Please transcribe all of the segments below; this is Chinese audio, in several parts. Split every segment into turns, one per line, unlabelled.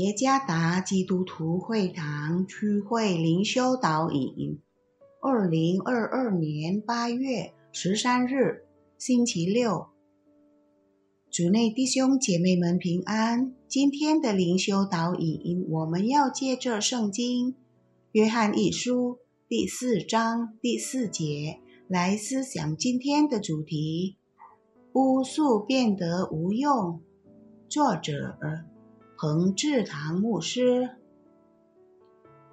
耶加达基督徒会堂区会灵修导引，二零二二年八月十三日，星期六，主内弟兄姐妹们平安。今天的灵修导引，我们要借着圣经《约翰一书》第四章第四节来思想今天的主题：巫术变得无用。作者。恒志堂牧师，《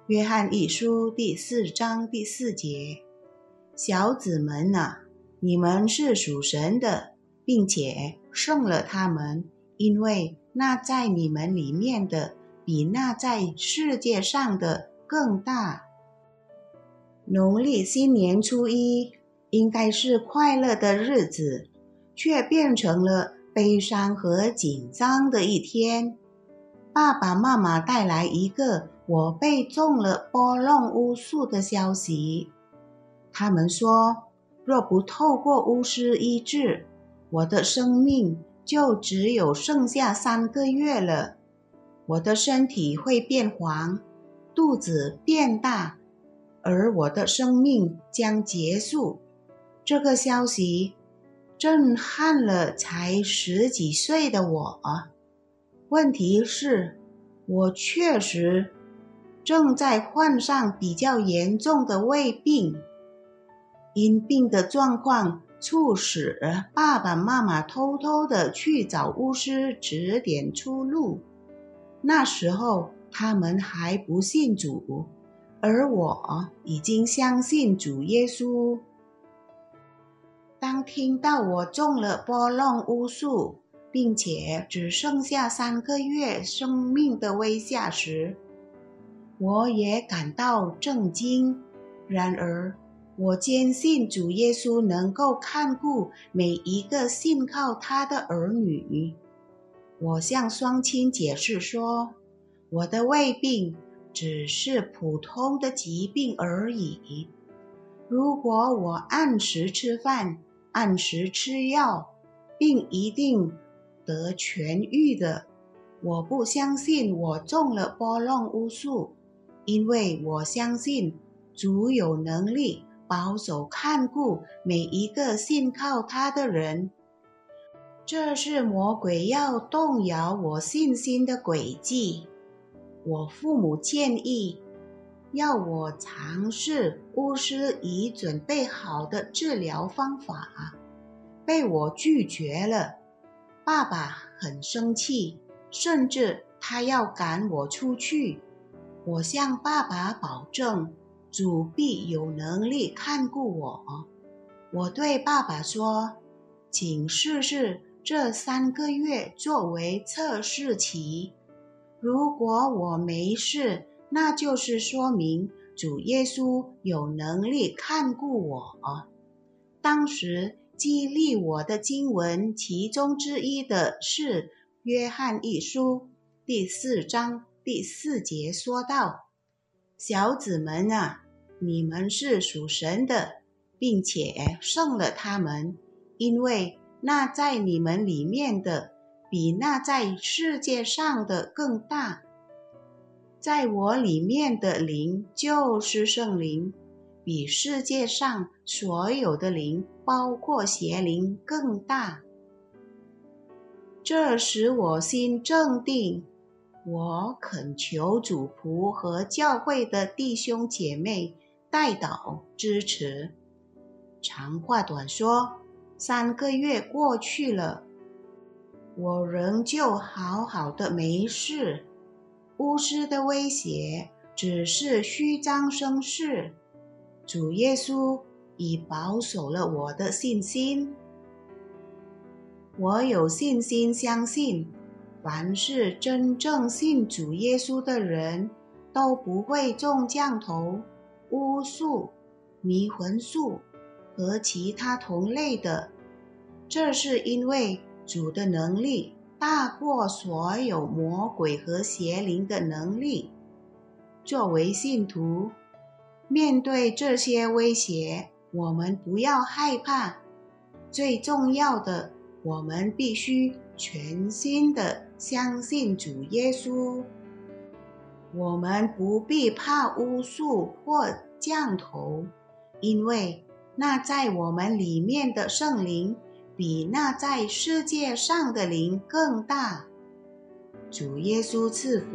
约翰一书》第四章第四节：小子们呐，你们是属神的，并且胜了他们，因为那在你们里面的，比那在世界上的更大。农历新年初一应该是快乐的日子，却变成了悲伤和紧张的一天。爸爸妈妈带来一个我被中了波弄巫术的消息。他们说，若不透过巫师医治，我的生命就只有剩下三个月了。我的身体会变黄，肚子变大，而我的生命将结束。这个消息震撼了才十几岁的我。问题是，我确实正在患上比较严重的胃病。因病的状况促使爸爸妈妈偷偷的去找巫师指点出路。那时候他们还不信主，而我已经相信主耶稣。当听到我中了波浪巫术，并且只剩下三个月生命的微下时，我也感到震惊。然而，我坚信主耶稣能够看顾每一个信靠他的儿女。我向双亲解释说，我的胃病只是普通的疾病而已。如果我按时吃饭、按时吃药，并一定。得痊愈的，我不相信我中了波浪巫术，因为我相信主有能力保守看顾每一个信靠他的人。这是魔鬼要动摇我信心的诡计。我父母建议要我尝试巫师已准备好的治疗方法，被我拒绝了。爸爸很生气，甚至他要赶我出去。我向爸爸保证，主必有能力看顾我。我对爸爸说：“请试试这三个月作为测试期。如果我没事，那就是说明主耶稣有能力看顾我。”当时。激励我的经文，其中之一的是《约翰一书》第四章第四节，说道：“小子们啊，你们是属神的，并且胜了他们，因为那在你们里面的，比那在世界上的更大。在我里面的灵就是圣灵。”比世界上所有的灵，包括邪灵，更大。这使我心正定。我恳求主仆和教会的弟兄姐妹代祷支持。长话短说，三个月过去了，我仍旧好好的没事。巫师的威胁只是虚张声势。主耶稣已保守了我的信心，我有信心相信，凡是真正信主耶稣的人，都不会中降头、巫术、迷魂术和其他同类的。这是因为主的能力大过所有魔鬼和邪灵的能力。作为信徒。面对这些威胁，我们不要害怕。最重要的，我们必须全心的相信主耶稣。我们不必怕巫术或降头，因为那在我们里面的圣灵比那在世界上的灵更大。主耶稣赐福。